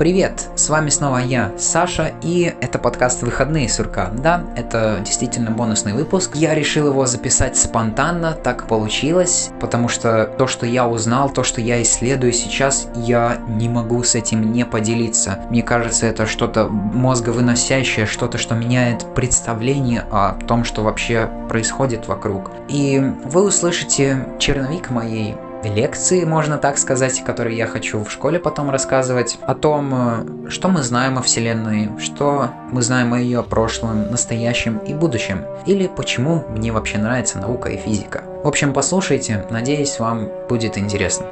Привет, с вами снова я, Саша, и это подкаст «Выходные сурка». Да, это действительно бонусный выпуск. Я решил его записать спонтанно, так получилось, потому что то, что я узнал, то, что я исследую сейчас, я не могу с этим не поделиться. Мне кажется, это что-то мозговыносящее, что-то, что меняет представление о том, что вообще происходит вокруг. И вы услышите черновик моей лекции, можно так сказать, которые я хочу в школе потом рассказывать, о том, э, что мы знаем о Вселенной, что мы знаем о ее прошлом, настоящем и будущем, или почему мне вообще нравится наука и физика. В общем, послушайте, надеюсь, вам будет интересно.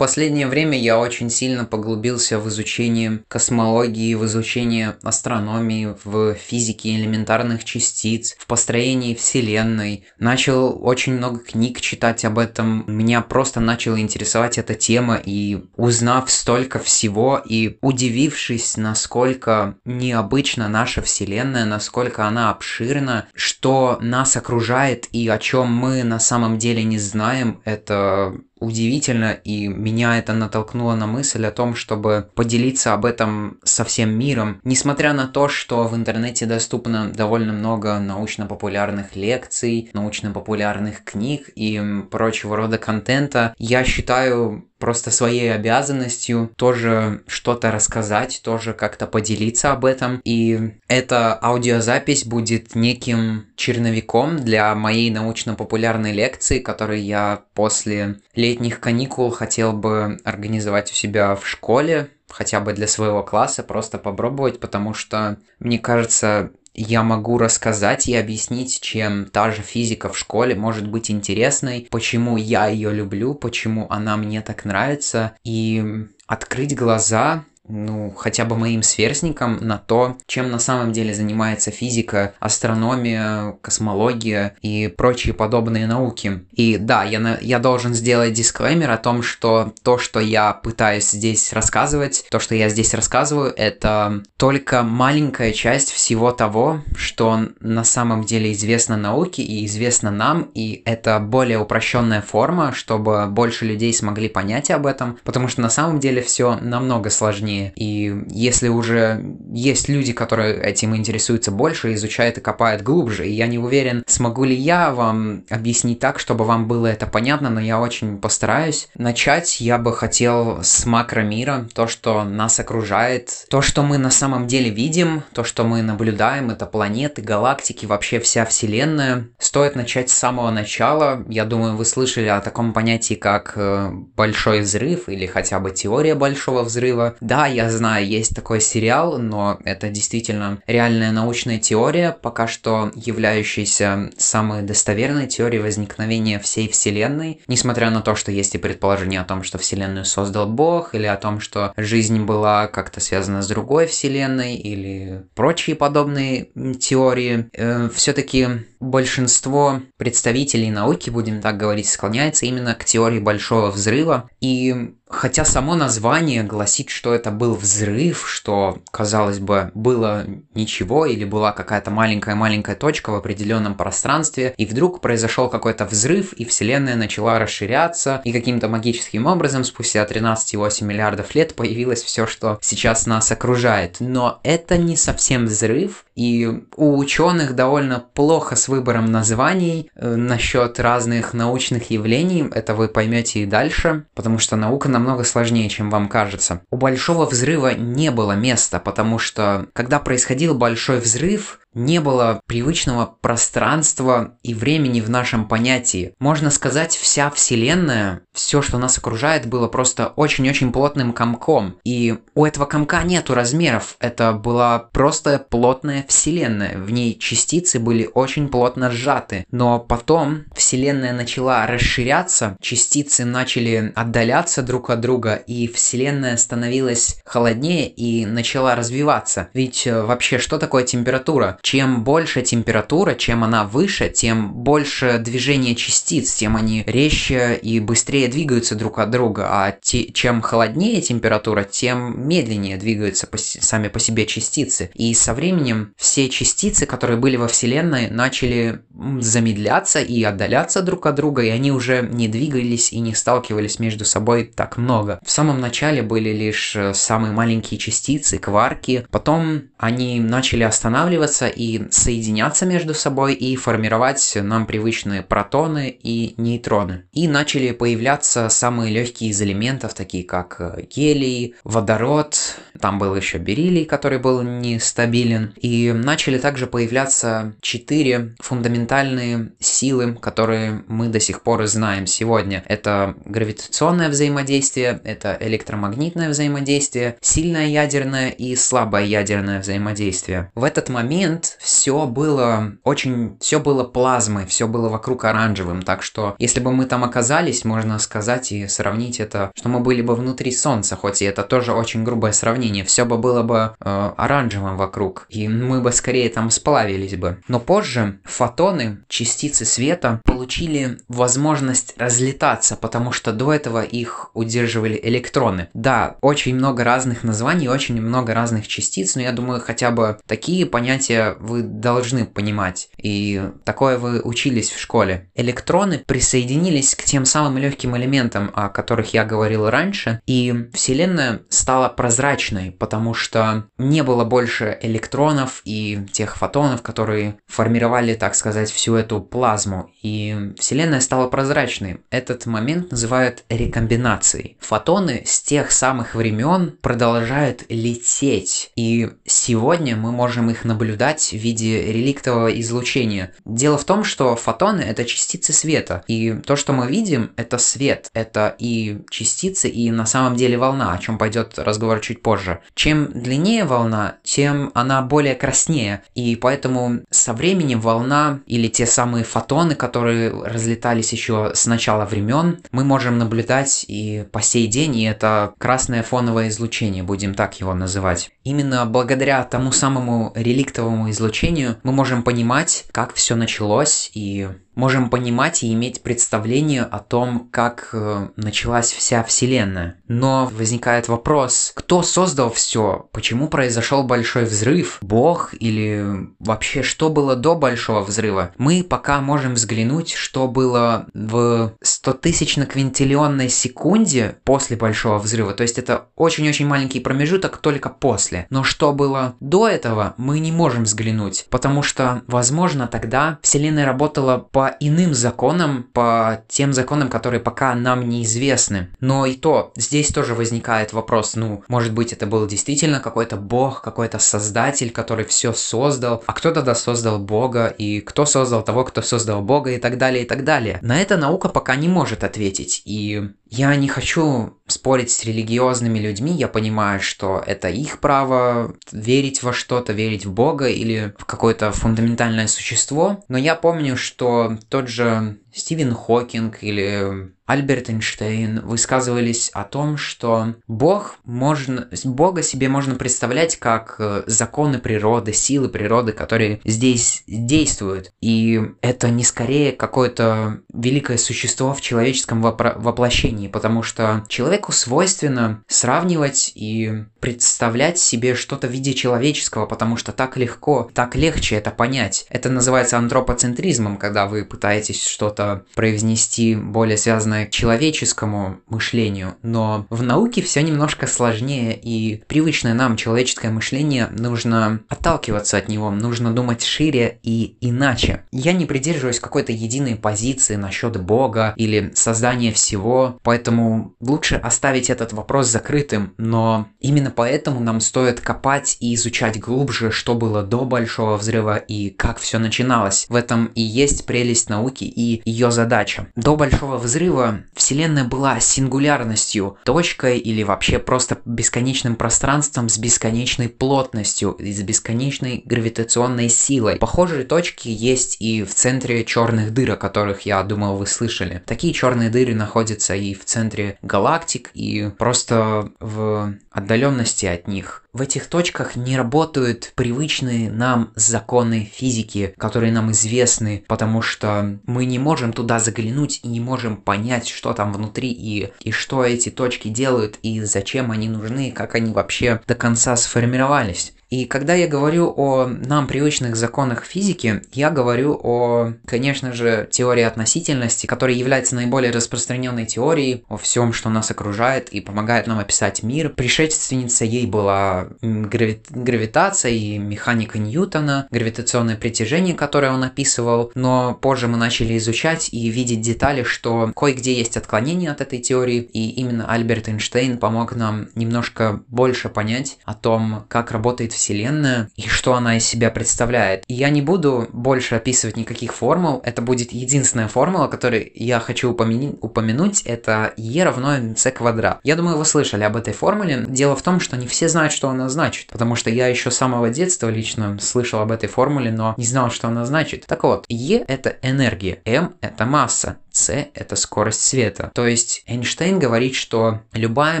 Последнее время я очень сильно поглубился в изучение космологии, в изучение астрономии, в физике элементарных частиц, в построении Вселенной. Начал очень много книг читать об этом. Меня просто начала интересовать эта тема, и узнав столько всего и удивившись, насколько необычна наша Вселенная, насколько она обширна, что нас окружает и о чем мы на самом деле не знаем, это удивительно, и меня это натолкнуло на мысль о том, чтобы поделиться об этом со всем миром. Несмотря на то, что в интернете доступно довольно много научно-популярных лекций, научно-популярных книг и прочего рода контента, я считаю просто своей обязанностью тоже что-то рассказать, тоже как-то поделиться об этом. И эта аудиозапись будет неким черновиком для моей научно-популярной лекции, которую я после летних каникул хотел бы организовать у себя в школе, хотя бы для своего класса, просто попробовать, потому что, мне кажется, я могу рассказать и объяснить, чем та же физика в школе может быть интересной, почему я ее люблю, почему она мне так нравится, и открыть глаза ну, хотя бы моим сверстникам на то, чем на самом деле занимается физика, астрономия, космология и прочие подобные науки. И да, я, на, я должен сделать дисклеймер о том, что то, что я пытаюсь здесь рассказывать, то, что я здесь рассказываю, это только маленькая часть всего того, что на самом деле известно науке и известно нам, и это более упрощенная форма, чтобы больше людей смогли понять об этом, потому что на самом деле все намного сложнее сложнее. И если уже есть люди, которые этим интересуются больше, изучают и копают глубже, и я не уверен, смогу ли я вам объяснить так, чтобы вам было это понятно, но я очень постараюсь. Начать я бы хотел с макромира, то, что нас окружает, то, что мы на самом деле видим, то, что мы наблюдаем, это планеты, галактики, вообще вся Вселенная. Стоит начать с самого начала. Я думаю, вы слышали о таком понятии, как э, большой взрыв или хотя бы теория большого взрыва. Да, я знаю, есть такой сериал, но это действительно реальная научная теория, пока что являющаяся самой достоверной теорией возникновения всей Вселенной, несмотря на то, что есть и предположение о том, что Вселенную создал Бог, или о том, что жизнь была как-то связана с другой Вселенной, или прочие подобные теории. Э, Все-таки большинство представителей науки, будем так говорить, склоняется именно к теории Большого Взрыва, и Хотя само название гласит, что это был взрыв, что, казалось бы, было ничего или была какая-то маленькая-маленькая точка в определенном пространстве, и вдруг произошел какой-то взрыв, и Вселенная начала расширяться, и каким-то магическим образом спустя 13,8 миллиардов лет появилось все, что сейчас нас окружает. Но это не совсем взрыв, и у ученых довольно плохо с выбором названий э, насчет разных научных явлений, это вы поймете и дальше, потому что наука нам намного сложнее, чем вам кажется. У большого взрыва не было места, потому что когда происходил большой взрыв, не было привычного пространства и времени в нашем понятии. Можно сказать, вся Вселенная, все, что нас окружает, было просто очень-очень плотным комком. И у этого комка нету размеров. Это была просто плотная Вселенная. В ней частицы были очень плотно сжаты. Но потом Вселенная начала расширяться, частицы начали отдаляться друг от друга, и Вселенная становилась холоднее и начала развиваться. Ведь э, вообще, что такое температура? Чем больше температура, чем она выше, тем больше движение частиц, тем они резче и быстрее двигаются друг от друга, а те, чем холоднее температура, тем медленнее двигаются по, сами по себе частицы. И со временем все частицы, которые были во Вселенной, начали замедляться и отдаляться друг от друга, и они уже не двигались и не сталкивались между собой так много. В самом начале были лишь э, самые маленькие частицы, кварки, потом они начали останавливаться и соединяться между собой и формировать нам привычные протоны и нейтроны. И начали появляться самые легкие из элементов, такие как э, гелий, водород, там был еще бериллий, который был нестабилен, и начали также появляться четыре фундаментальные силы, которые мы до сих пор знаем сегодня. Это гравитационное взаимодействие, это электромагнитное взаимодействие, сильное ядерное и слабое ядерное взаимодействие. В этот момент все было очень, все было плазмой, все было вокруг оранжевым, так что если бы мы там оказались, можно сказать и сравнить это, что мы были бы внутри Солнца, хоть и это тоже очень грубое сравнение, все бы было бы э, оранжевым вокруг, и мы бы скорее там сплавились бы. Но позже фотоны, частицы света, получили возможность разлетаться, потому что до этого их удерживали электроны. Да, очень много разных названий, очень много разных частиц, но я думаю, хотя бы такие понятия вы должны понимать. И такое вы учились в школе. Электроны присоединились к тем самым легким элементам, о которых я говорил раньше, и Вселенная стала прозрачной, потому что не было больше электронов и тех фотонов, которые формировали, так сказать, всю эту плазму. И Вселенная стала прозрачной. Этот момент называют рекомбинацией. Фотоны с тех самых времен продолжают лететь. И сегодня мы можем их наблюдать в виде реликтового излучения. Дело в том, что фотоны — это частицы света. И то, что мы видим, это свет. Это и частицы, и на самом деле волна, о чем пойдет разговор чуть позже. Чем длиннее волна, тем она более краснее. И поэтому со временем волна или те самые фотоны, которые разлетались еще с начала времен, мы можем наблюдать и по сей день, и это красное фоновое излучение, будем так его называть. Именно благодаря тому самому реликтовому излучению мы можем понимать, как все началось и можем понимать и иметь представление о том, как э, началась вся Вселенная. Но возникает вопрос, кто создал все? Почему произошел большой взрыв? Бог или вообще что было до большого взрыва? Мы пока можем взглянуть, что было в 100 тысяч на квинтиллионной секунде после большого взрыва. То есть это очень-очень маленький промежуток только после. Но что было до этого, мы не можем взглянуть, потому что, возможно, тогда Вселенная работала по иным законам, по тем законам, которые пока нам неизвестны. Но и то, здесь тоже возникает вопрос, ну, может быть, это был действительно какой-то бог, какой-то создатель, который все создал, а кто тогда создал бога, и кто создал того, кто создал бога, и так далее, и так далее. На это наука пока не может ответить, и я не хочу спорить с религиозными людьми, я понимаю, что это их право верить во что-то, верить в Бога или в какое-то фундаментальное существо, но я помню, что тот же Стивен Хокинг или Альберт Эйнштейн высказывались о том, что Бог можно, Бога себе можно представлять как э, законы природы, силы природы, которые здесь действуют. И это не скорее какое-то великое существо в человеческом воплощении, потому что человеку свойственно сравнивать и представлять себе что-то в виде человеческого, потому что так легко, так легче это понять. Это называется антропоцентризмом, когда вы пытаетесь что-то произнести более связанное к человеческому мышлению, но в науке все немножко сложнее, и привычное нам человеческое мышление нужно отталкиваться от него, нужно думать шире и иначе. Я не придерживаюсь какой-то единой позиции насчет Бога или создания всего, поэтому лучше оставить этот вопрос закрытым, но именно поэтому нам стоит копать и изучать глубже, что было до Большого Взрыва и как все начиналось. В этом и есть прелесть науки и ее задача. До Большого Взрыва Вселенная была сингулярностью, точкой или вообще просто бесконечным пространством с бесконечной плотностью и с бесконечной гравитационной силой. Похожие точки есть и в центре черных дыр, о которых я думал вы слышали. Такие черные дыры находятся и в центре галактик и просто в отдаленности от них. В этих точках не работают привычные нам законы физики, которые нам известны, потому что мы не можем туда заглянуть и не можем понять, что там внутри и, и что эти точки делают и зачем они нужны, как они вообще до конца сформировались. И когда я говорю о нам привычных законах физики, я говорю о, конечно же, теории относительности, которая является наиболее распространенной теорией о всем, что нас окружает и помогает нам описать мир. Предшественница ей была грави... гравитация и механика Ньютона, гравитационное притяжение, которое он описывал, но позже мы начали изучать и видеть детали, что кое-где есть отклонения от этой теории, и именно Альберт Эйнштейн помог нам немножко больше понять о том, как работает Вселенная и что она из себя представляет. И я не буду больше описывать никаких формул, это будет единственная формула, которую я хочу упомя... упомянуть, это E равно mc квадрат. Я думаю, вы слышали об этой формуле. Дело в том, что не все знают, что она значит, потому что я еще с самого детства лично слышал об этой формуле, но не знал, что она значит. Так вот, E это энергия, M это масса, c – это скорость света. То есть Эйнштейн говорит, что любая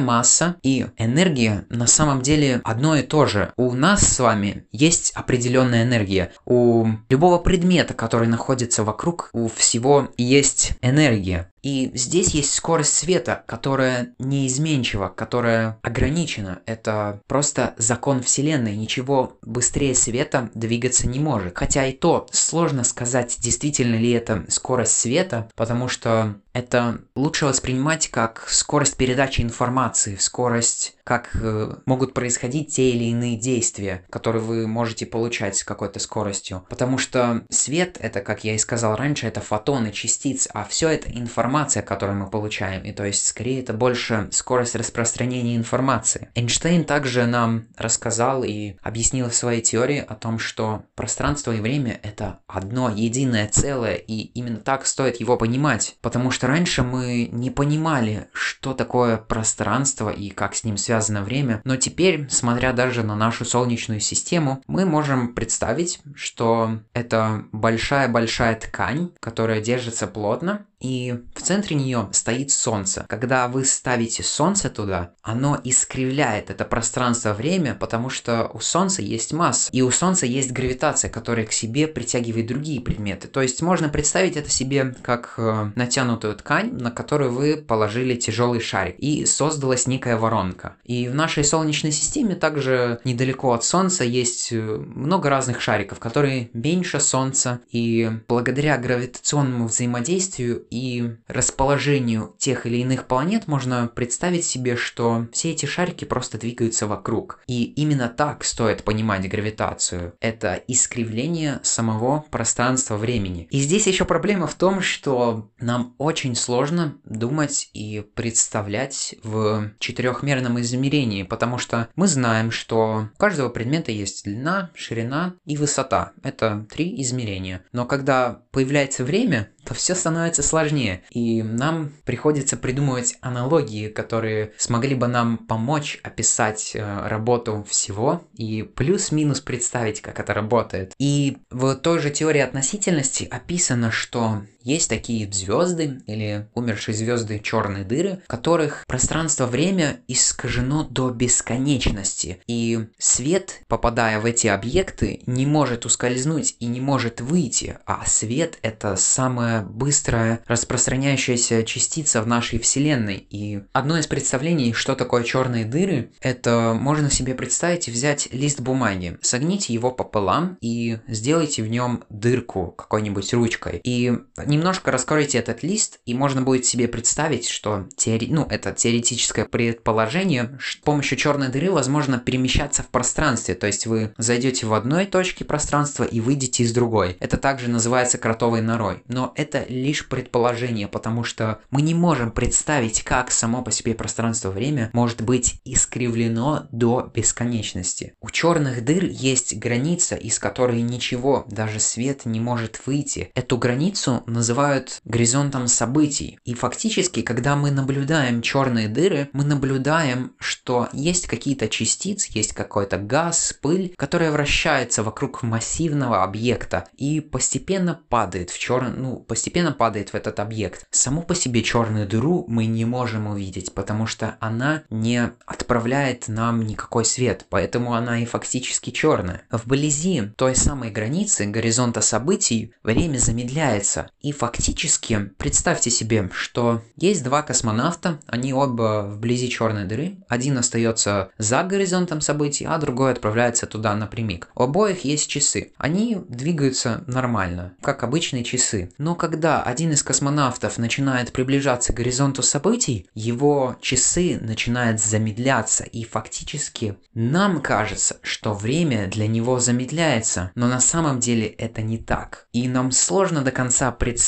масса и энергия на самом деле одно и то же. У нас с вами есть определенная энергия. У любого предмета, который находится вокруг, у всего есть энергия. И здесь есть скорость света, которая неизменчива, которая ограничена. Это просто закон Вселенной. Ничего быстрее света двигаться не может. Хотя и то сложно сказать, действительно ли это скорость света, потому что это лучше воспринимать как скорость передачи информации, скорость, как э, могут происходить те или иные действия, которые вы можете получать с какой-то скоростью. Потому что свет, это, как я и сказал раньше, это фотоны, частицы, а все это информация, которую мы получаем. И то есть, скорее, это больше скорость распространения информации. Эйнштейн также нам рассказал и объяснил в своей теории о том, что пространство и время это одно единое целое, и именно так стоит его понимать. Потому что раньше мы не понимали, что такое пространство и как с ним связано время, но теперь, смотря даже на нашу Солнечную систему, мы можем представить, что это большая-большая ткань, которая держится плотно, и в центре нее стоит Солнце. Когда вы ставите Солнце туда, оно искривляет это пространство-время, потому что у Солнца есть масса, и у Солнца есть гравитация, которая к себе притягивает другие предметы. То есть можно представить это себе как э, натянутую ткань, на которую вы положили тяжелый шарик, и создалась некая воронка. И в нашей Солнечной системе также недалеко от Солнца есть э, много разных шариков, которые меньше Солнца, и благодаря гравитационному взаимодействию и расположению тех или иных планет можно представить себе, что все эти шарики просто двигаются вокруг. И именно так стоит понимать гравитацию. Это искривление самого пространства-времени. И здесь еще проблема в том, что нам очень сложно думать и представлять в четырехмерном измерении, потому что мы знаем, что у каждого предмета есть длина, ширина и высота. Это три измерения. Но когда появляется время, то все становится сложнее. И нам приходится придумывать аналогии, которые смогли бы нам помочь описать э, работу всего и плюс-минус представить, как это работает. И в той же теории относительности описано, что есть такие звезды или умершие звезды черные дыры, в которых пространство-время искажено до бесконечности. И свет, попадая в эти объекты, не может ускользнуть и не может выйти. А свет это самая быстрая распространяющаяся частица в нашей Вселенной. И одно из представлений, что такое черные дыры, это можно себе представить взять лист бумаги, согните его пополам и сделайте в нем дырку какой-нибудь ручкой. И немножко раскройте этот лист, и можно будет себе представить, что теори... ну, это теоретическое предположение, что с помощью черной дыры возможно перемещаться в пространстве, то есть вы зайдете в одной точке пространства и выйдете из другой. Это также называется кротовой норой. Но это лишь предположение, потому что мы не можем представить, как само по себе пространство-время может быть искривлено до бесконечности. У черных дыр есть граница, из которой ничего, даже свет не может выйти. Эту границу называют называют горизонтом событий. И фактически, когда мы наблюдаем черные дыры, мы наблюдаем, что есть какие-то частицы, есть какой-то газ, пыль, которая вращается вокруг массивного объекта и постепенно падает в черный, ну, постепенно падает в этот объект. Саму по себе черную дыру мы не можем увидеть, потому что она не отправляет нам никакой свет, поэтому она и фактически черная. Вблизи той самой границы горизонта событий время замедляется. И фактически представьте себе, что есть два космонавта, они оба вблизи черной дыры, один остается за горизонтом событий, а другой отправляется туда напрямик. У обоих есть часы. Они двигаются нормально, как обычные часы. Но когда один из космонавтов начинает приближаться к горизонту событий, его часы начинают замедляться, и фактически нам кажется, что время для него замедляется, но на самом деле это не так. И нам сложно до конца представить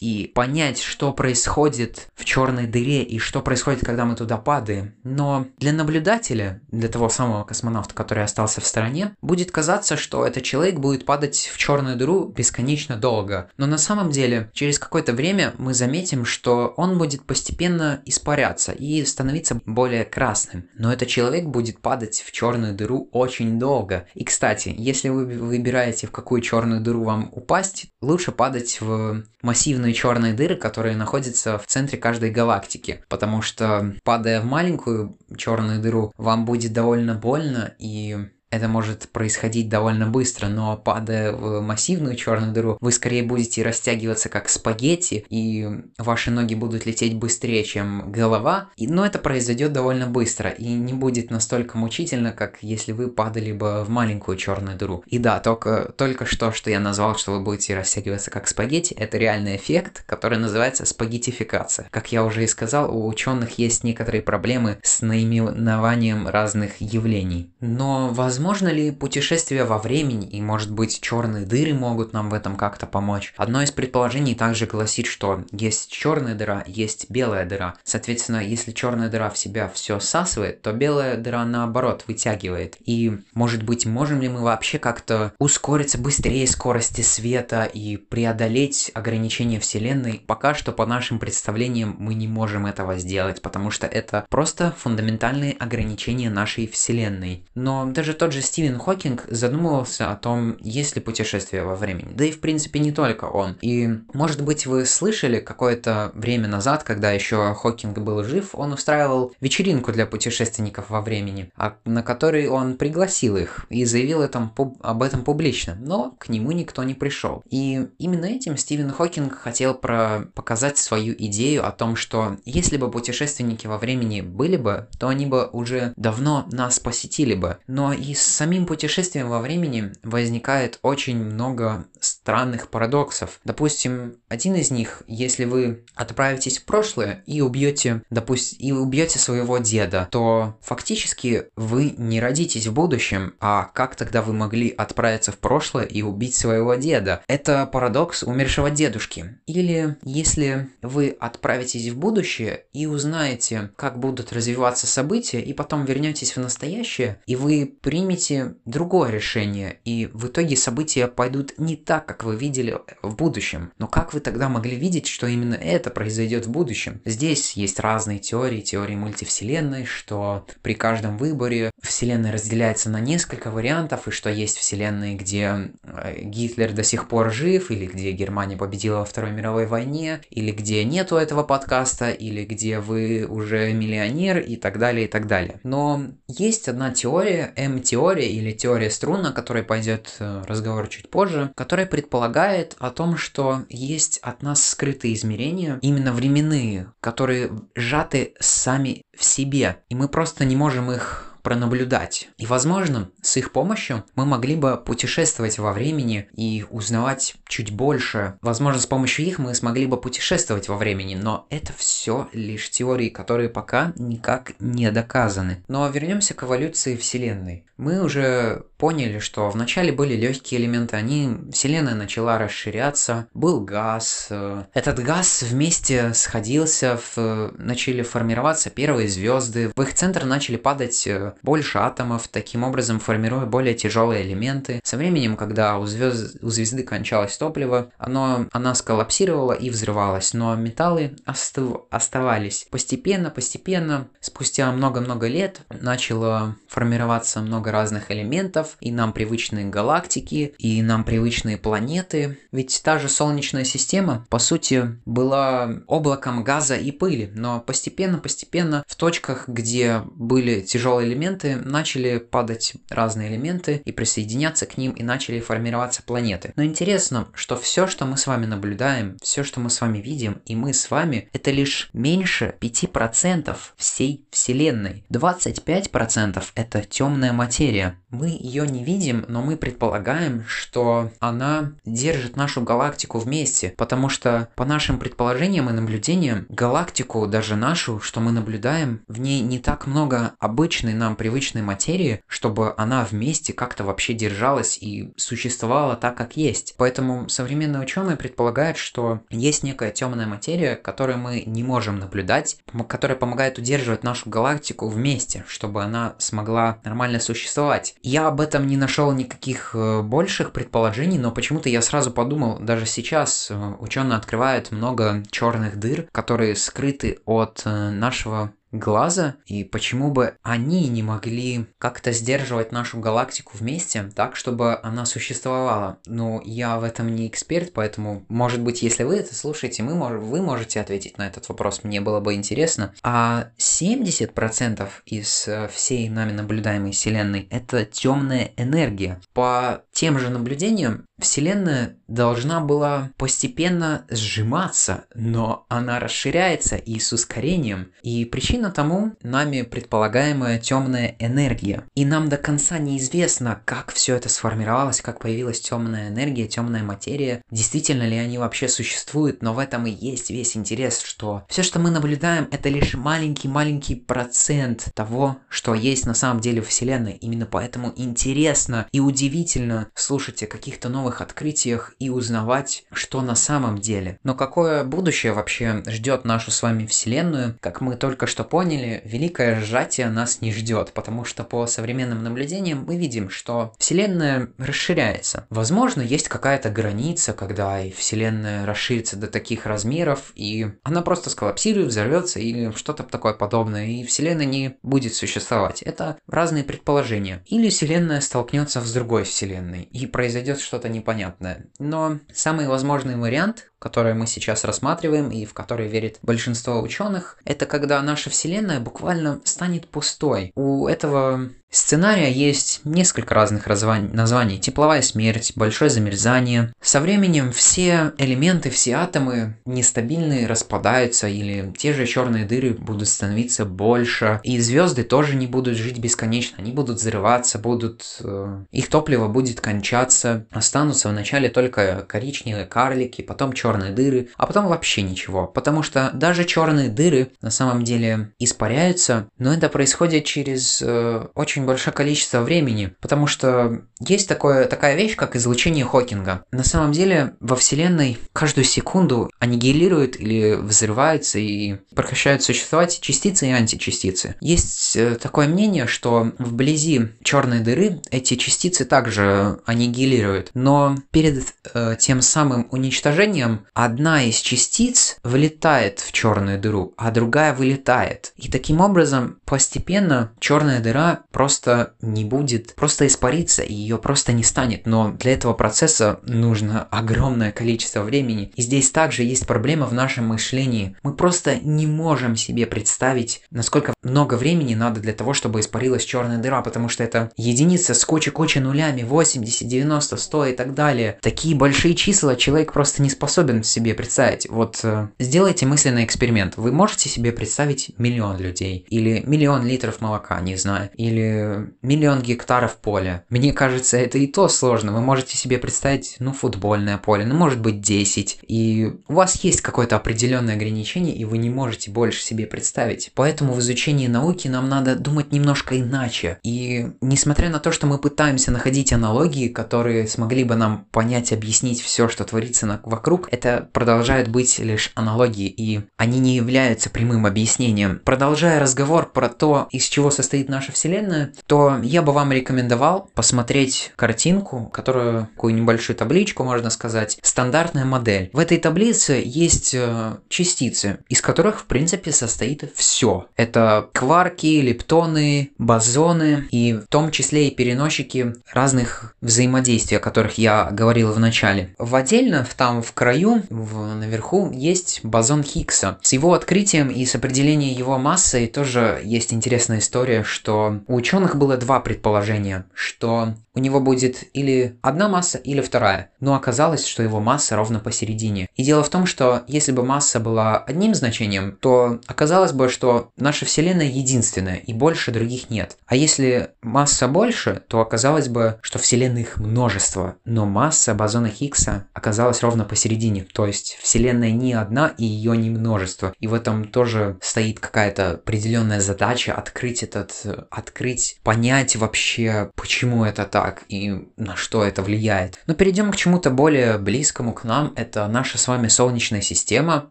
и понять, что происходит в черной дыре и что происходит, когда мы туда падаем. Но для наблюдателя, для того самого космонавта, который остался в стороне, будет казаться, что этот человек будет падать в черную дыру бесконечно долго. Но на самом деле, через какое-то время мы заметим, что он будет постепенно испаряться и становиться более красным. Но этот человек будет падать в черную дыру очень долго. И, кстати, если вы выбираете, в какую черную дыру вам упасть, лучше падать в массивные черные дыры, которые находятся в центре каждой галактики. Потому что, падая в маленькую черную дыру, вам будет довольно больно и это может происходить довольно быстро, но падая в массивную черную дыру, вы скорее будете растягиваться как спагетти, и ваши ноги будут лететь быстрее, чем голова, и, но это произойдет довольно быстро, и не будет настолько мучительно, как если вы падали бы в маленькую черную дыру. И да, только, только что, что я назвал, что вы будете растягиваться как спагетти, это реальный эффект, который называется спагеттификация. Как я уже и сказал, у ученых есть некоторые проблемы с наименованием разных явлений. Но, возможно, Возможно ли путешествие во времени и, может быть, черные дыры могут нам в этом как-то помочь? Одно из предположений также гласит, что есть черная дыра, есть белая дыра. Соответственно, если черная дыра в себя все всасывает, то белая дыра наоборот вытягивает. И, может быть, можем ли мы вообще как-то ускориться быстрее скорости света и преодолеть ограничения Вселенной? Пока что, по нашим представлениям, мы не можем этого сделать, потому что это просто фундаментальные ограничения нашей Вселенной. Но даже тот же Стивен Хокинг задумывался о том, есть ли путешествие во времени. Да и в принципе не только он. И может быть вы слышали какое-то время назад, когда еще Хокинг был жив, он устраивал вечеринку для путешественников во времени, а на которой он пригласил их и заявил этом, об этом публично, но к нему никто не пришел. И именно этим Стивен Хокинг хотел про показать свою идею о том, что если бы путешественники во времени были бы, то они бы уже давно нас посетили бы. Но и с самим путешествием во времени возникает очень много странных парадоксов. Допустим, один из них, если вы отправитесь в прошлое и убьете, допустим, и убьете своего деда, то фактически вы не родитесь в будущем, а как тогда вы могли отправиться в прошлое и убить своего деда? Это парадокс умершего дедушки. Или если вы отправитесь в будущее и узнаете, как будут развиваться события, и потом вернетесь в настоящее, и вы примете другое решение, и в итоге события пойдут не так, как вы видели в будущем. Но как вы тогда могли видеть, что именно это произойдет в будущем? Здесь есть разные теории, теории мультивселенной, что при каждом выборе вселенная разделяется на несколько вариантов, и что есть вселенные, где э, Гитлер до сих пор жив, или где Германия победила во Второй мировой войне, или где нету этого подкаста, или где вы уже миллионер и так далее, и так далее. Но есть одна теория, М-теория, теория или теория струн, о которой пойдет э, разговор чуть позже, которая предполагает о том, что есть от нас скрытые измерения, именно временные, которые сжаты сами в себе, и мы просто не можем их пронаблюдать. И, возможно, с их помощью мы могли бы путешествовать во времени и узнавать чуть больше. Возможно, с помощью их мы смогли бы путешествовать во времени, но это все лишь теории, которые пока никак не доказаны. Но вернемся к эволюции Вселенной. Мы уже поняли, что вначале были легкие элементы, они, Вселенная начала расширяться, был газ. Э, этот газ вместе сходился, в, начали формироваться первые звезды, в их центр начали падать больше атомов, таким образом формируя более тяжелые элементы. Со временем, когда у, звезд, у звезды кончалось топливо, оно, она сколлапсировала и взрывалась, но металлы остыв, оставались. Постепенно, постепенно, спустя много-много лет начало формироваться много разных элементов, и нам привычные галактики, и нам привычные планеты. Ведь та же Солнечная система, по сути, была облаком газа и пыли, но постепенно-постепенно в точках, где были тяжелые элементы, начали падать разные элементы и присоединяться к ним, и начали формироваться планеты. Но интересно, что все, что мы с вами наблюдаем, все, что мы с вами видим, и мы с вами, это лишь меньше 5% всей Вселенной. 25% это темная материя. Мы ее не видим, но мы предполагаем, что она держит нашу галактику вместе, потому что по нашим предположениям и наблюдениям, галактику, даже нашу, что мы наблюдаем, в ней не так много обычной нам привычной материи, чтобы она вместе как-то вообще держалась и существовала так, как есть. Поэтому современные ученые предполагают, что есть некая темная материя, которую мы не можем наблюдать, которая помогает удерживать нашу галактику вместе, чтобы она смогла нормально существовать. Я об этом не нашел никаких э, больших предположений, но почему-то я сразу подумал, даже сейчас э, ученые открывают много черных дыр, которые скрыты от э, нашего глаза, и почему бы они не могли как-то сдерживать нашу галактику вместе, так, чтобы она существовала. Ну, я в этом не эксперт, поэтому, может быть, если вы это слушаете, мы мож вы можете ответить на этот вопрос, мне было бы интересно. А 70% из э, всей нами наблюдаемой Вселенной – это темная энергия. По тем же наблюдениям, Вселенная должна была постепенно сжиматься, но она расширяется и с ускорением. И причина тому нами предполагаемая темная энергия. И нам до конца неизвестно, как все это сформировалось, как появилась темная энергия, темная материя, действительно ли они вообще существуют, но в этом и есть весь интерес, что все, что мы наблюдаем, это лишь маленький-маленький процент того, что есть на самом деле в Вселенной. Именно поэтому интересно и удивительно слушать о каких-то новых новых открытиях и узнавать, что на самом деле. Но какое будущее вообще ждет нашу с вами Вселенную? Как мы только что поняли, великое сжатие нас не ждет, потому что по современным наблюдениям мы видим, что Вселенная расширяется. Возможно, есть какая-то граница, когда и Вселенная расширится до таких размеров, и она просто сколлапсирует, взорвется или что-то такое подобное, и Вселенная не будет существовать. Это разные предположения. Или Вселенная столкнется с другой Вселенной, и произойдет что-то непонятное. Но самый возможный вариант, который мы сейчас рассматриваем и в который верит большинство ученых, это когда наша Вселенная буквально станет пустой. У этого сценария есть несколько разных названий. Тепловая смерть, большое замерзание. Со временем все элементы, все атомы нестабильные распадаются или те же черные дыры будут становиться больше. И звезды тоже не будут жить бесконечно. Они будут взрываться, будут... Э, их топливо будет кончаться. Останутся вначале только коричневые карлики, потом черные черные дыры, а потом вообще ничего. Потому что даже черные дыры на самом деле испаряются, но это происходит через э, очень большое количество времени. Потому что есть такое, такая вещь, как излучение Хокинга. На самом деле во Вселенной каждую секунду аннигилируют или взрываются и прекращают существовать частицы и античастицы. Есть э, такое мнение, что вблизи черной дыры эти частицы также аннигилируют. Но перед э, тем самым уничтожением одна из частиц влетает в черную дыру, а другая вылетает. И таким образом постепенно черная дыра просто не будет, просто испарится, и ее просто не станет. Но для этого процесса нужно огромное количество времени. И здесь также есть проблема в нашем мышлении. Мы просто не можем себе представить, насколько много времени надо для того, чтобы испарилась черная дыра, потому что это единица с кучей-кучей нулями, 80, 90, 100 и так далее. Такие большие числа человек просто не способен способен себе представить. Вот э, сделайте мысленный эксперимент. Вы можете себе представить миллион людей, или миллион литров молока, не знаю, или миллион гектаров поля. Мне кажется, это и то сложно. Вы можете себе представить, ну, футбольное поле, ну, может быть, 10. И у вас есть какое-то определенное ограничение, и вы не можете больше себе представить. Поэтому в изучении науки нам надо думать немножко иначе. И несмотря на то, что мы пытаемся находить аналогии, которые смогли бы нам понять, объяснить все, что творится на, вокруг, это продолжают быть лишь аналогии, и они не являются прямым объяснением. Продолжая разговор про то, из чего состоит наша Вселенная, то я бы вам рекомендовал посмотреть картинку, которую, такую небольшую табличку, можно сказать, стандартная модель. В этой таблице есть э, частицы, из которых, в принципе, состоит все. Это кварки, лептоны, бозоны и в том числе и переносчики разных взаимодействий, о которых я говорил в начале. В отдельно, там в краю, в, наверху, есть бозон Хиггса. С его открытием и с определением его массой тоже есть интересная история, что у ученых было два предположения, что у него будет или одна масса, или вторая. Но оказалось, что его масса ровно посередине. И дело в том, что если бы масса была одним значением, то оказалось бы, что наша Вселенная единственная, и больше других нет. А если масса больше, то оказалось бы, что Вселенных множество, но масса бозона Хиггса оказалась ровно посередине. То есть Вселенная не одна, и ее не множество. И в этом тоже стоит какая-то определенная задача открыть этот, открыть, понять вообще, почему это так и на что это влияет. Но перейдем к чему-то более близкому к нам. Это наша с вами Солнечная система.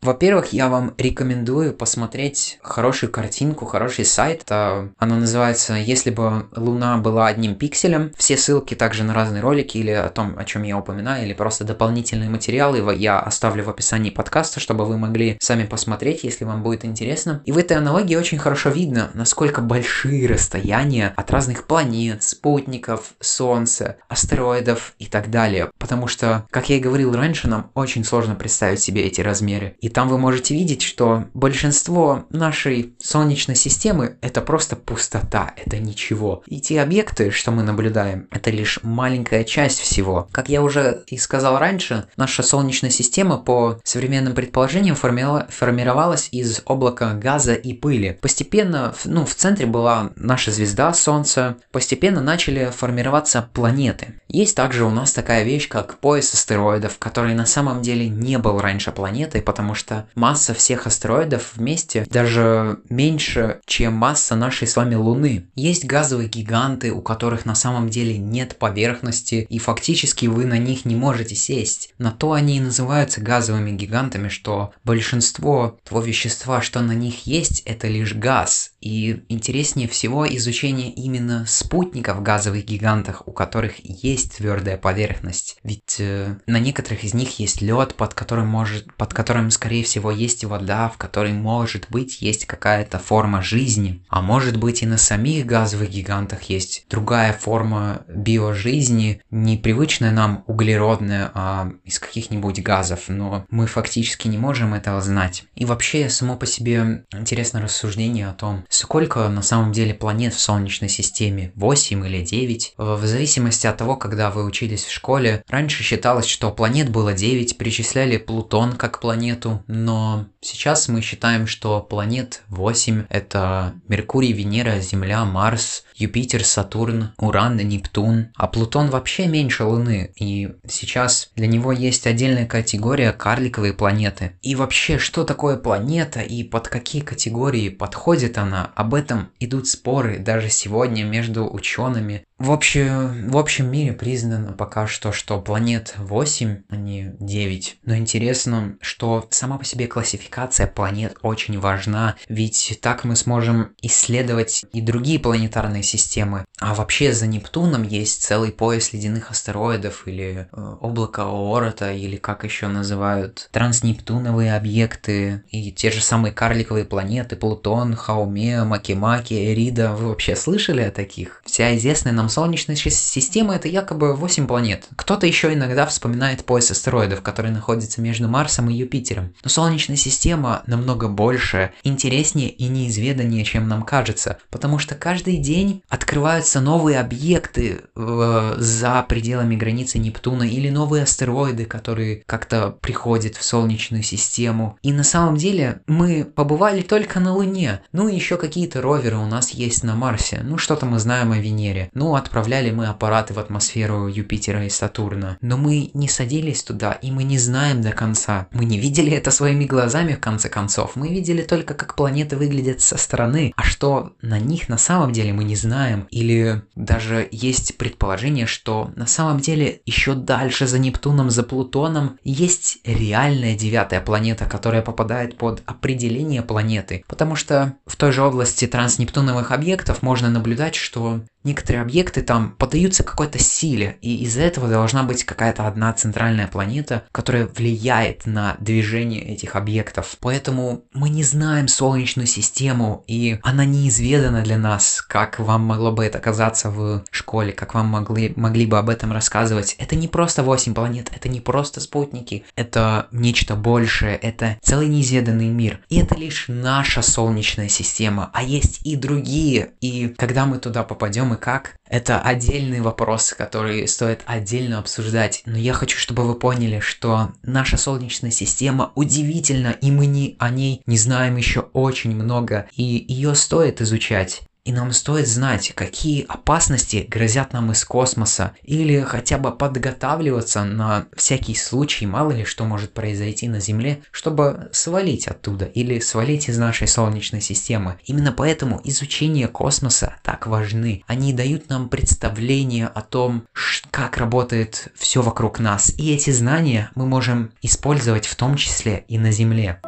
Во-первых, я вам рекомендую посмотреть хорошую картинку, хороший сайт. Это, она называется «Если бы Луна была одним пикселем». Все ссылки также на разные ролики или о том, о чем я упоминаю, или просто дополнительные материалы я оставлю в описании подкаста, чтобы вы могли сами посмотреть, если вам будет интересно. И в этой аналогии очень хорошо видно, насколько большие расстояния от разных планет, спутников, Солнца, астероидов и так далее. Потому что, как я и говорил раньше, нам очень сложно представить себе эти размеры. И там вы можете видеть, что большинство нашей Солнечной системы это просто пустота, это ничего. И те объекты, что мы наблюдаем, это лишь маленькая часть всего. Как я уже и сказал раньше, наша Солнечная система по современным предположениям формировалась из облака газа и пыли. Постепенно, ну, в центре была наша звезда Солнце, постепенно начали формироваться планеты. Есть также у нас такая вещь, как пояс астероидов, который на самом деле не был раньше планетой, потому что масса всех астероидов вместе даже меньше, чем масса нашей с вами Луны. Есть газовые гиганты, у которых на самом деле нет поверхности, и фактически вы на них не можете сесть. На то они и называются газовыми гигантами, что большинство того вещества, что на них есть, это лишь газ. И интереснее всего изучение именно спутников газовых гигантов, у которых есть твердая поверхность. Ведь э, на некоторых из них есть лед, под которым может, под которым, скорее всего, есть вода, в которой может быть есть какая-то форма жизни. А может быть и на самих газовых гигантах есть другая форма биожизни, непривычная нам углеродная, а из каких-нибудь газов, но мы фактически не можем этого знать. И вообще, само по себе интересное рассуждение о том, сколько на самом деле планет в Солнечной системе, 8 или 9, в зависимости от того, когда вы учились в школе, раньше считалось, что планет было 9, причисляли Плутон как планету, но сейчас мы считаем, что планет 8 – это Меркурий, Венера, Земля, Марс, Юпитер, Сатурн, Уран, Нептун, а Плутон вообще меньше Луны, и сейчас для него есть отдельная категория карликовые планеты. И вообще, что такое планета и под какие категории подходит она, об этом идут споры даже сегодня между учеными. В, общем, в общем мире признано пока что, что планет 8, а не 9. Но интересно, что сама по себе классификация планет очень важна, ведь так мы сможем исследовать и другие планетарные системы. А вообще за Нептуном есть целый пояс ледяных астероидов или э, облако Оорота, или как еще называют, транснептуновые объекты и те же самые карликовые планеты, Плутон, Хаумеа, Макимаки, Эрида. Вы вообще слышали о таких? Вся известная нам Солнечная система это якобы 8 планет. Кто-то еще иногда вспоминает пояс астероидов, который находится между Марсом и Юпитером. Но Солнечная система намного больше, интереснее и неизведаннее, чем нам кажется, потому что каждый день открываются новые объекты э, за пределами границы Нептуна или новые астероиды, которые как-то приходят в Солнечную систему. И на самом деле мы побывали только на Луне, ну и еще какие-то роверы у нас есть на Марсе, ну что-то мы знаем о Венере. Ну а отправляли мы аппараты в атмосферу Юпитера и Сатурна, но мы не садились туда, и мы не знаем до конца. Мы не видели это своими глазами в конце концов, мы видели только, как планеты выглядят со стороны, а что на них на самом деле мы не знаем. Или даже есть предположение, что на самом деле еще дальше за Нептуном, за Плутоном есть реальная девятая планета, которая попадает под определение планеты, потому что в той же области транснептуновых объектов можно наблюдать, что некоторые объекты там поддаются какой-то силе, и из-за этого должна быть какая-то одна центральная планета, которая влияет на движение этих объектов. Поэтому мы не знаем Солнечную систему, и она неизведана для нас, как вам могло бы это казаться в школе, как вам могли, могли бы об этом рассказывать. Это не просто 8 планет, это не просто спутники, это нечто большее, это целый неизведанный мир. И это лишь наша Солнечная система, а есть и другие. И когда мы туда попадем, и как, это отдельный вопрос, который стоит отдельно обсуждать. Но я хочу, чтобы вы поняли, что наша Солнечная система удивительна, и мы не, о ней не знаем еще очень много, и ее стоит изучать. И нам стоит знать, какие опасности грозят нам из космоса, или хотя бы подготавливаться на всякий случай, мало ли что может произойти на Земле, чтобы свалить оттуда или свалить из нашей Солнечной системы. Именно поэтому изучение космоса так важны. Они дают нам представление о том, как работает все вокруг нас, и эти знания мы можем использовать в том числе и на Земле.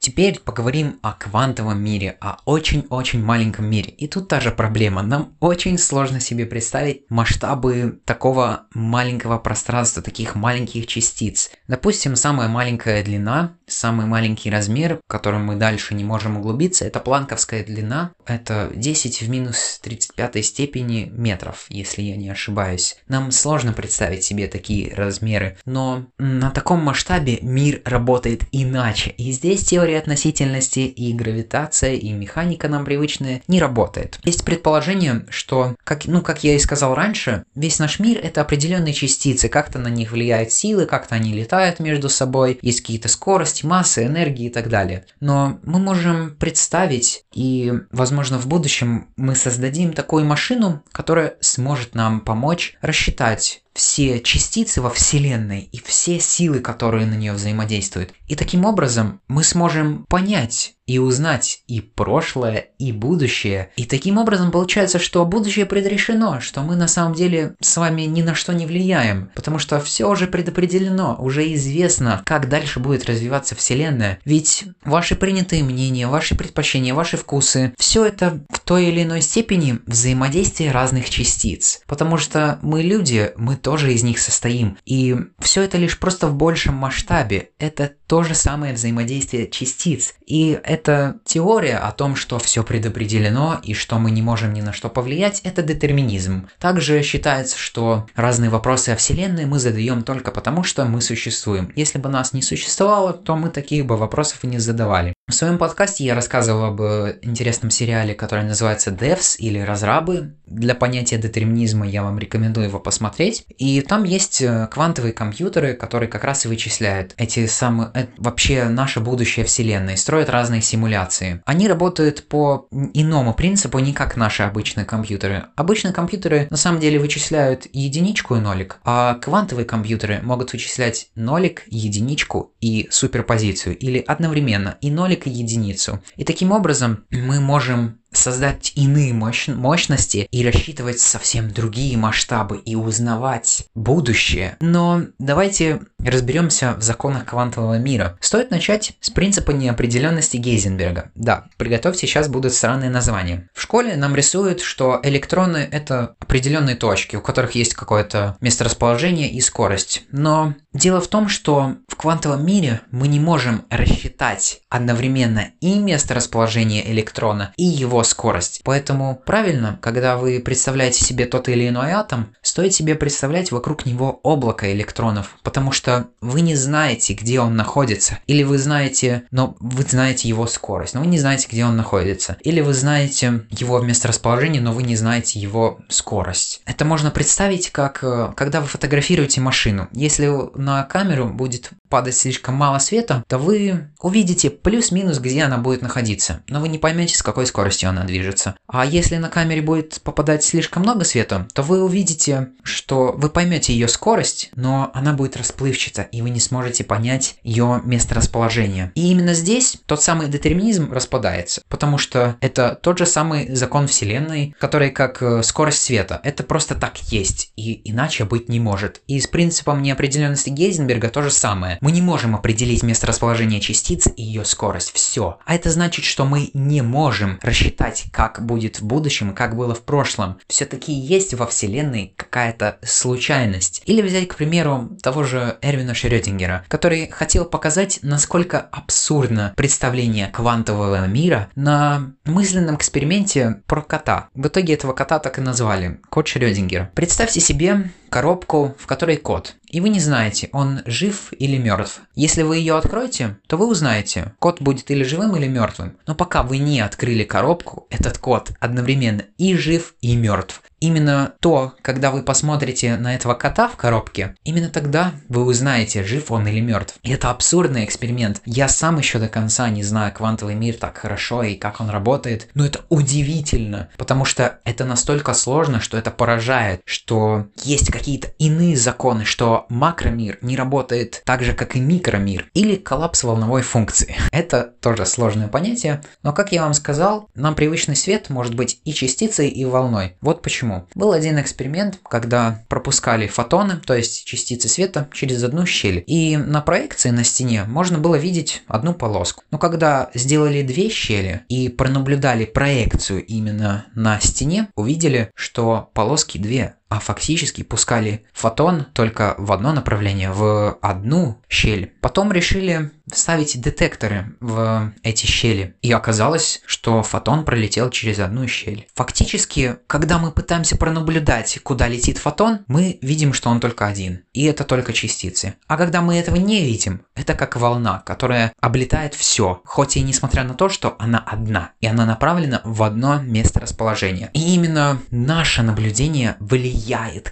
Теперь поговорим о квантовом мире, о очень-очень маленьком мире. И тут та же проблема. Нам очень сложно себе представить масштабы такого маленького пространства, таких маленьких частиц. Допустим, самая маленькая длина, самый маленький размер, в котором мы дальше не можем углубиться, это планковская длина. Это 10 в минус 35 степени метров, если я не ошибаюсь. Нам сложно представить себе такие размеры, но на таком масштабе мир работает иначе. И здесь теория относительности и гравитация, и механика нам привычная не работает. Есть предположение, что, как, ну, как я и сказал раньше, весь наш мир это определенные частицы, как-то на них влияют силы, как-то они летают между собой, есть какие-то скорости, массы, энергии и так далее. Но мы можем представить, и, возможно, в будущем мы создадим такую машину, которая сможет нам помочь рассчитать все частицы во Вселенной и все силы, которые на нее взаимодействуют. И таким образом мы сможем понять и узнать и прошлое, и будущее. И таким образом получается, что будущее предрешено, что мы на самом деле с вами ни на что не влияем, потому что все уже предопределено, уже известно, как дальше будет развиваться Вселенная. Ведь ваши принятые мнения, ваши предпочтения, ваши вкусы, все это в той или иной степени взаимодействие разных частиц. Потому что мы люди, мы тоже из них состоим. И все это лишь просто в большем масштабе. Это то же самое взаимодействие частиц. И эта теория о том, что все предопределено и что мы не можем ни на что повлиять, это детерминизм. Также считается, что разные вопросы о Вселенной мы задаем только потому, что мы существуем. Если бы нас не существовало, то мы таких бы вопросов и не задавали. В своем подкасте я рассказывал об интересном сериале, который называется Devs или Разрабы. Для понятия детерминизма я вам рекомендую его посмотреть. И там есть э, квантовые компьютеры, которые как раз и вычисляют эти самые, э, вообще наше будущее Вселенной, строят разные симуляции. Они работают по иному принципу, не как наши обычные компьютеры. Обычные компьютеры на самом деле вычисляют единичку и нолик, а квантовые компьютеры могут вычислять нолик, единичку и суперпозицию, или одновременно и нолик, и единицу. И таким образом мы можем создать иные мощ мощности и рассчитывать совсем другие масштабы и узнавать будущее. Но давайте разберемся в законах квантового мира. Стоит начать с принципа неопределенности Гейзенберга. Да, приготовьте, сейчас будут странные названия. В школе нам рисуют, что электроны — это определенные точки, у которых есть какое-то месторасположение и скорость. Но дело в том, что в квантовом мире мы не можем рассчитать одновременно и месторасположение электрона, и его скорость. Поэтому правильно, когда вы представляете себе тот или иной атом, стоит себе представлять вокруг него облако электронов, потому что вы не знаете, где он находится. Или вы знаете, но вы знаете его скорость, но вы не знаете, где он находится. Или вы знаете его месторасположение, но вы не знаете его скорость. Это можно представить как, э, когда вы фотографируете машину. Если на камеру будет падать слишком мало света, то вы увидите плюс-минус, где она будет находиться, но вы не поймете, с какой скоростью она движется. А если на камере будет попадать слишком много света, то вы увидите, что вы поймете ее скорость, но она будет расплывчата, и вы не сможете понять ее месторасположение. И именно здесь тот самый детерминизм распадается, потому что это тот же самый закон Вселенной, который как э, скорость света. Это просто так есть, и иначе быть не может. И с принципом неопределенности Гейзенберга то же самое. Мы не можем определить месторасположение частицы и ее скорость. Все. А это значит, что мы не можем рассчитать, как будет в будущем, как было в прошлом. Все-таки есть во Вселенной какая-то случайность. Или взять, к примеру, того же Эрвина Шрёдингера, который хотел показать, насколько абсурдно представление квантового мира на мысленном эксперименте про кота. В итоге этого кота так и назвали – кот Шрёдингера. Представьте себе коробку, в которой кот. И вы не знаете, он жив или мертв. Если вы ее откроете, то вы узнаете, кот будет или живым, или мертвым. Но пока вы не открыли коробку, этот кот одновременно и жив, и мертв. Именно то, когда вы посмотрите на этого кота в коробке, именно тогда вы узнаете, жив он или мертв. И это абсурдный эксперимент. Я сам еще до конца не знаю квантовый мир так хорошо и как он работает, но это удивительно, потому что это настолько сложно, что это поражает, что есть какие-то иные законы, что макромир не работает так же, как и микромир, или коллапс волновой функции. Это тоже сложное понятие, но как я вам сказал, нам привычный свет может быть и частицей, и волной. Вот почему. Был один эксперимент, когда пропускали фотоны, то есть частицы света, через одну щель. И на проекции на стене можно было видеть одну полоску. Но когда сделали две щели и пронаблюдали проекцию именно на стене, увидели, что полоски две а фактически пускали фотон только в одно направление, в одну щель. Потом решили вставить детекторы в эти щели. И оказалось, что фотон пролетел через одну щель. Фактически, когда мы пытаемся пронаблюдать, куда летит фотон, мы видим, что он только один. И это только частицы. А когда мы этого не видим, это как волна, которая облетает все, хоть и несмотря на то, что она одна. И она направлена в одно место расположения. И именно наше наблюдение влияет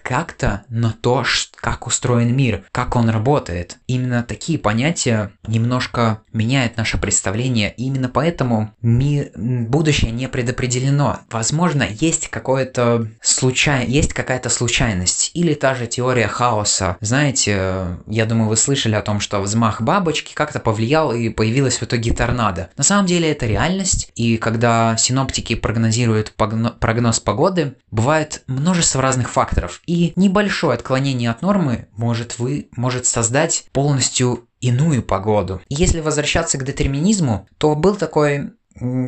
как-то на то, как устроен мир, как он работает. Именно такие понятия немножко меняет наше представление, именно поэтому ми... будущее не предопределено. Возможно, есть какое-то случай... есть какая-то случайность, или та же теория хаоса. Знаете, я думаю, вы слышали о том, что взмах бабочки как-то повлиял и появилась в итоге торнадо. На самом деле это реальность, и когда синоптики прогнозируют прогноз погоды, бывает множество разных факторов, и небольшое отклонение от нормы может, вы... может создать полностью иную погоду. Если возвращаться к детерминизму, то был такой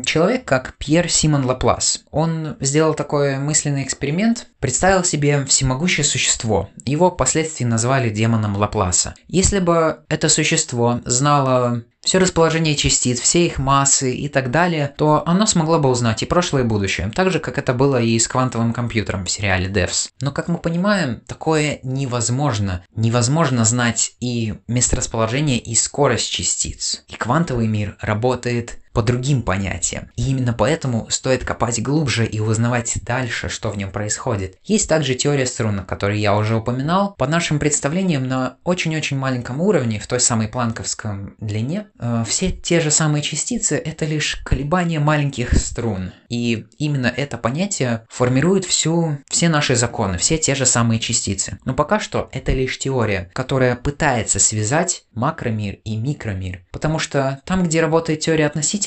человек, как Пьер Симон Лаплас. Он сделал такой мысленный эксперимент, представил себе всемогущее существо. Его впоследствии назвали демоном Лапласа. Если бы это существо знало все расположение частиц, все их массы и так далее, то оно смогло бы узнать и прошлое, и будущее, так же, как это было и с квантовым компьютером в сериале Devs. Но, как мы понимаем, такое невозможно. Невозможно знать и месторасположение, и скорость частиц. И квантовый мир работает по другим понятиям. И именно поэтому стоит копать глубже и узнавать дальше, что в нем происходит. Есть также теория струн, о которой я уже упоминал. По нашим представлениям на очень-очень маленьком уровне, в той самой планковском длине, Э, все те же самые частицы – это лишь колебания маленьких струн. И именно это понятие формирует всю, все наши законы, все те же самые частицы. Но пока что это лишь теория, которая пытается связать макромир и микромир. Потому что там, где работает теория относительности,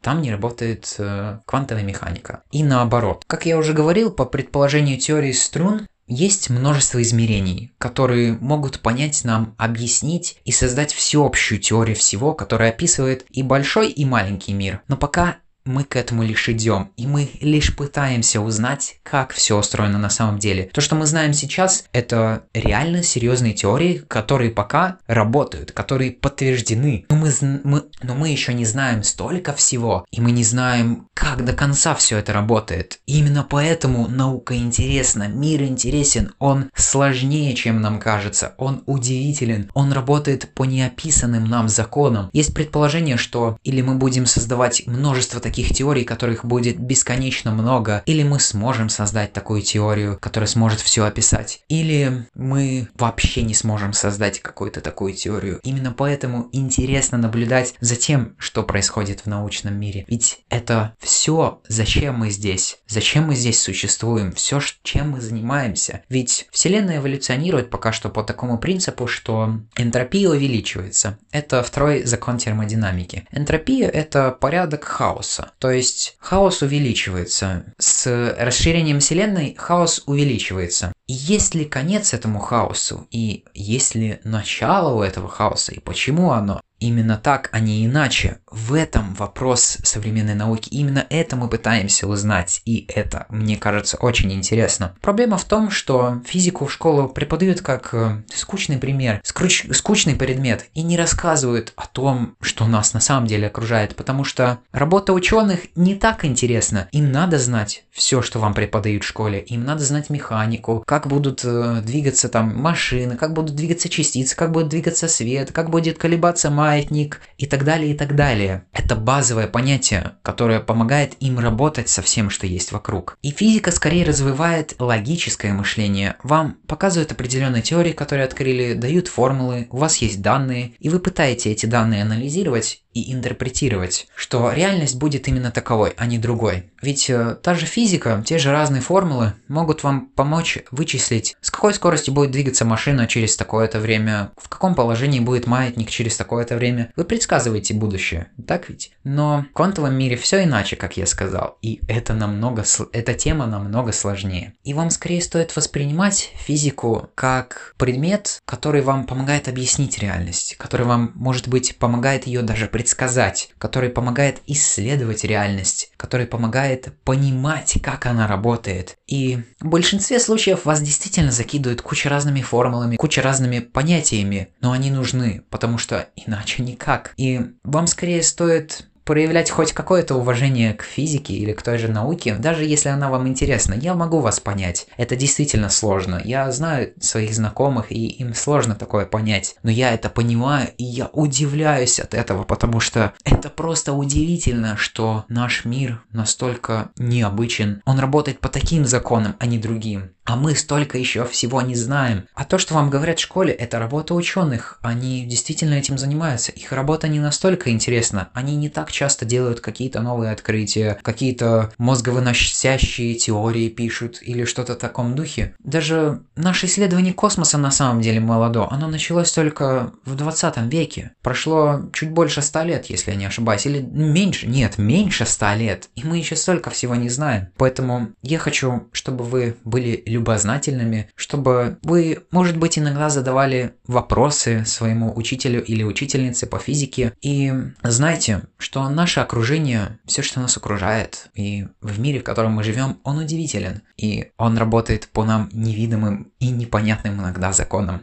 там не работает э, квантовая механика. И наоборот. Как я уже говорил, по предположению теории струн, есть множество измерений, которые могут понять нам, объяснить и создать всеобщую теорию всего, которая описывает и большой, и маленький мир. Но пока мы к этому лишь идем, и мы лишь пытаемся узнать, как все устроено на самом деле. То, что мы знаем сейчас, это реально серьезные теории, которые пока работают, которые подтверждены. Но мы, мы, но мы еще не знаем столько всего, и мы не знаем, как до конца все это работает. И именно поэтому наука интересна, мир интересен, он сложнее, чем нам кажется, он удивителен, он работает по неописанным нам законам. Есть предположение, что или мы будем создавать множество таких таких теорий, которых будет бесконечно много, или мы сможем создать такую теорию, которая сможет все описать, или мы вообще не сможем создать какую-то такую теорию. Именно поэтому интересно наблюдать за тем, что происходит в научном мире. Ведь это все, зачем мы здесь, зачем мы здесь существуем, все, чем мы занимаемся. Ведь Вселенная эволюционирует пока что по такому принципу, что энтропия увеличивается. Это второй закон термодинамики. Энтропия – это порядок хаоса. То есть хаос увеличивается. С расширением Вселенной хаос увеличивается. И есть ли конец этому хаосу? И есть ли начало у этого хаоса? И почему оно? Именно так, а не иначе. В этом вопрос современной науки. Именно это мы пытаемся узнать. И это, мне кажется, очень интересно. Проблема в том, что физику в школу преподают как э, скучный пример, скруч, скучный предмет. И не рассказывают о том, что нас на самом деле окружает. Потому что работа ученых не так интересна. Им надо знать все, что вам преподают в школе. Им надо знать механику, как будут э, двигаться там машины, как будут двигаться частицы, как будет двигаться свет, как будет колебаться материя маятник и так далее, и так далее. Это базовое понятие, которое помогает им работать со всем, что есть вокруг. И физика скорее развивает логическое мышление. Вам показывают определенные теории, которые открыли, дают формулы, у вас есть данные, и вы пытаете эти данные анализировать и интерпретировать, что реальность будет именно таковой, а не другой. Ведь э, та же физика, те же разные формулы могут вам помочь вычислить, с какой скоростью будет двигаться машина через такое-то время, в каком положении будет маятник через такое-то время. Вы предсказываете будущее, так ведь? Но в квантовом мире все иначе, как я сказал, и это намного, эта тема намного сложнее. И вам скорее стоит воспринимать физику как предмет, который вам помогает объяснить реальность, который вам, может быть, помогает ее даже предсказать, который помогает исследовать реальность, который помогает понимать, как она работает. И в большинстве случаев вас действительно закидывают куча разными формулами, куча разными понятиями, но они нужны, потому что иначе никак. И вам скорее стоит проявлять хоть какое-то уважение к физике или к той же науке, даже если она вам интересна, я могу вас понять. Это действительно сложно. Я знаю своих знакомых, и им сложно такое понять. Но я это понимаю, и я удивляюсь от этого, потому что это просто удивительно, что наш мир настолько необычен. Он работает по таким законам, а не другим. А мы столько еще всего не знаем. А то, что вам говорят в школе, это работа ученых. Они действительно этим занимаются. Их работа не настолько интересна. Они не так часто делают какие-то новые открытия, какие-то мозговыносящие теории пишут или что-то в таком духе. Даже наше исследование космоса на самом деле молодо. Оно началось только в 20 веке. Прошло чуть больше 100 лет, если я не ошибаюсь. Или меньше. Нет, меньше 100 лет. И мы еще столько всего не знаем. Поэтому я хочу, чтобы вы были любознательными, чтобы вы, может быть, иногда задавали вопросы своему учителю или учительнице по физике. И знайте, что наше окружение, все, что нас окружает, и в мире, в котором мы живем, он удивителен. И он работает по нам невидимым и непонятным иногда законам.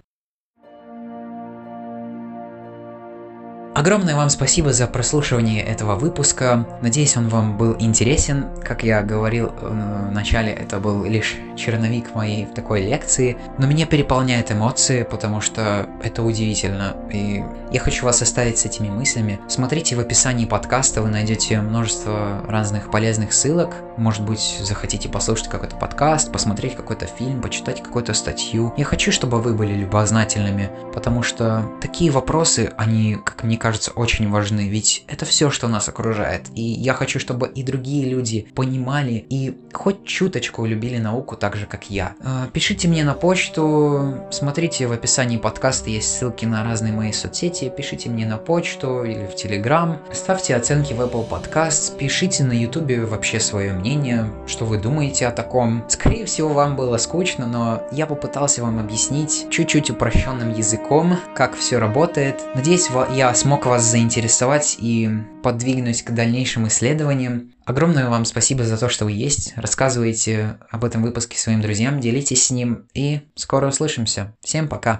Огромное вам спасибо за прослушивание этого выпуска. Надеюсь, он вам был интересен. Как я говорил в начале, это был лишь черновик моей такой лекции, но меня переполняют эмоции, потому что это удивительно. И я хочу вас оставить с этими мыслями. Смотрите в описании подкаста, вы найдете множество разных полезных ссылок. Может быть, захотите послушать какой-то подкаст, посмотреть какой-то фильм, почитать какую-то статью. Я хочу, чтобы вы были любознательными, потому что такие вопросы, они, как мне кажется, кажется, очень важны, ведь это все, что нас окружает. И я хочу, чтобы и другие люди понимали и хоть чуточку любили науку так же, как я. А, пишите мне на почту, смотрите в описании подкаста есть ссылки на разные мои соцсети, пишите мне на почту или в Телеграм, ставьте оценки в Apple Podcast, пишите на YouTube вообще свое мнение, что вы думаете о таком. Скорее всего, вам было скучно, но я попытался вам объяснить чуть-чуть упрощенным языком, как все работает. Надеюсь, я смог смог вас заинтересовать и подвигнуть к дальнейшим исследованиям. Огромное вам спасибо за то, что вы есть. Рассказывайте об этом выпуске своим друзьям, делитесь с ним и скоро услышимся. Всем пока!